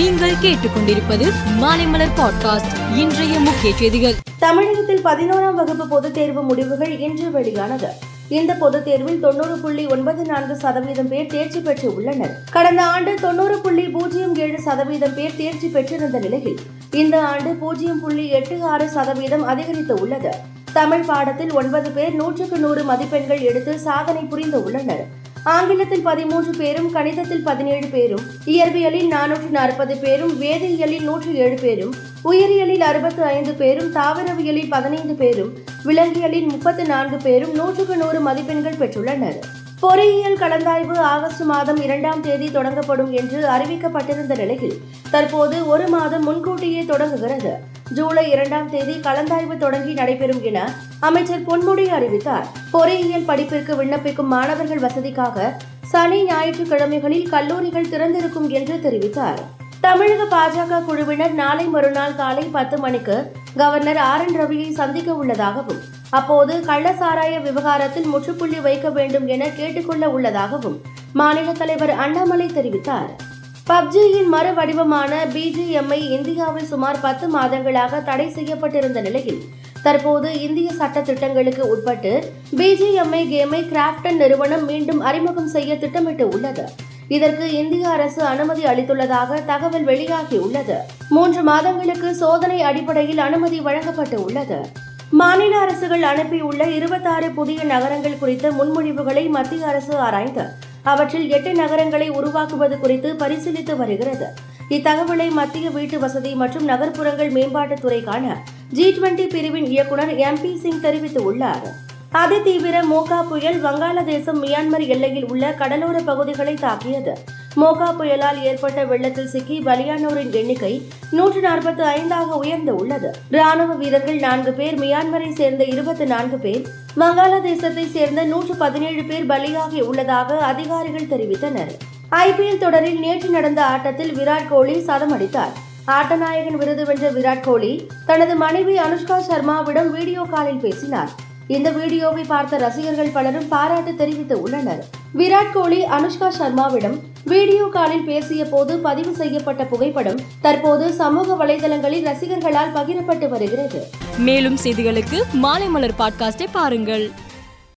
நீங்கள் கேட்டுக்கொண்டிருப்பது மாலைமலர் பாட்காஸ்ட். இன்றைய முக்கிய செய்திகள். தமிழகத்தில் பதினோராம் வகுப்பு பொதுத் தேர்வு முடிவுகள் இன்று வெளியானது. இந்த பொதுத் தேர்வில் தொண்ணூறு புள்ளி ஒன்பது நான்கு சதவீதம் பேர் தேர்ச்சி பெற்று உள்ளனர். கடந்த ஆண்டு தொண்ணூறு புள்ளி பூஜ்ஜியம் ஏழு சதவீதம் பேர் தேர்ச்சி பெற்றிருந்த நிலையில் இந்த ஆண்டு பூஜ்ஜியம் புள்ளி எட்டு ஆறு சதவீதம் அதிகரித்து உள்ளது. தமிழ் பாடத்தில் ஒன்பது பேர் நூற்றுக்கு நூறு மதிப்பெண்கள் எடுத்து சாதனை புரிந்து உள்ளனர். ஆங்கிலத்தில் பதிமூன்று பேரும் கணிதத்தில் பதினேழு பேரும் இயற்பியலில் நானூற்று நாற்பது பேரும் வேதியியலில் நூற்று ஏழு பேரும் உயிரியலில் அறுபத்து ஐந்து பேரும் தாவரவியலில் பதினைந்து பேரும் விலங்கியலில் முப்பத்து நான்கு பேரும் நூற்றுக்கு நூறு மதிப்பெண்கள் பெற்றுள்ளனர். பொறியியல் கலந்தாய்வு ஆகஸ்ட் மாதம் இரண்டாம் தேதி தொடங்கப்படும் என்று அறிவிக்கப்பட்டிருந்த நிலையில் தற்போது ஒரு மாதம் முன்கூட்டியே தொடங்குகிறது. ஜூலை இரண்டாம் தேதி கலந்தாய்வு தொடங்கி நடைபெறும் என அமைச்சர் பொன்முடி அறிவித்தார். பொறியியல் படிப்பிற்கு விண்ணப்பிக்கும் மாணவர்கள் வசதிக்காக சனி ஞாயிற்றுக்கிழமைகளில் கல்லூரிகள் திறந்திருக்கும் என்று தெரிவித்தார். தமிழக பாஜக குழுவினர் நாளை மறுநாள் காலை பத்து மணிக்கு கவர்னர் ஆர் என் ரவியை சந்திக்க உள்ளதாகவும் அப்போது கள்ளசாராய விவகாரத்தில் முற்றுப்புள்ளி வைக்க வேண்டும் என கேட்டுக்கொள்ள உள்ளதாகவும் மாநில தலைவர் அண்ணாமலை தெரிவித்தார். பப்ஜியின் மறு வடிவமான பிஜிஎம்ஐ இந்தியாவில் சுமார் பத்து மாதங்களாக தடை செய்யப்பட்டிருந்த நிலையில் தற்போது இந்திய சட்ட திட்டங்களுக்கு உட்பட்டு பிஜிஎம்ஐ கேமை கிராப்டன் நிறுவனம் மீண்டும் அறிமுகம் செய்ய திட்டமிட்டு உள்ளது. இதற்கு இந்திய அரசு அனுமதி அளித்துள்ளதாக தகவல் வெளியாகியுள்ளது மூன்று மாதங்களுக்கு சோதனை அடிப்படையில் அனுமதி வழங்கப்பட்டு உள்ளது. மாநில அரசுகள் அனுப்பியுள்ள இருபத்தாறு புதிய நகரங்கள் குறித்த முன்மொழிவுகளை மத்திய அரசு ஆராய்ந்து அவற்றில் எட்டு நகரங்களை உருவாக்குவது குறித்து பரிசீலித்து வருகிறது. இத்தகவலை மத்திய வீட்டு வசதி மற்றும் நகர்ப்புறங்கள் மேம்பாட்டுத்துறைக்கான ஜி டுவெண்டி பிரிவின் இயக்குநர் எம் பி சிங் தெரிவித்துள்ளார். அதிதீவிர மோகா புயல் வங்காளதேசம் மியான்மர் எல்லையில் உள்ள கடலோர பகுதிகளை தாக்கியது. மோகா புயலால் ஏற்பட்ட வெள்ளத்தில் சிக்கி பலியானோரின் எண்ணிக்கை நூற்று நாற்பத்தி ஐந்தாக உயர்ந்து உள்ளது. ராணுவ வீரர்கள் நான்கு பேர் மியான்மரை சேர்ந்த இருபத்தி நான்கு பேர் வங்காளதேசத்தை சேர்ந்த நூற்று பதினேழு பேர் பலியாகி உள்ளதாக அதிகாரிகள் தெரிவித்தனர். ஐபிஎல் தொடரில் நேற்று நடந்த ஆட்டத்தில் விராட் கோலி சதம் அடித்தார். ஆட்டநாயகன் விருது வென்ற விராட் கோலி தனது மனைவி அனுஷ்கா சர்மாவிடம் வீடியோ காலில் பேசினார். இந்த வீடியோவை பார்த்த ரசிகர்கள் பலரும் பாராட்டு தெரிவித்து உள்ளனர். விராட் கோலி அனுஷ்கா சர்மாவிடம் வீடியோ காலில் பேசிய போது பதிவு செய்யப்பட்ட புகைப்படம் தற்போது சமூக வலைதளங்களில் ரசிகர்களால் பகிரப்பட்டு வருகிறது. மேலும் செய்திகளுக்கு மாலைமலர் பாட்காஸ்டை பாருங்கள்.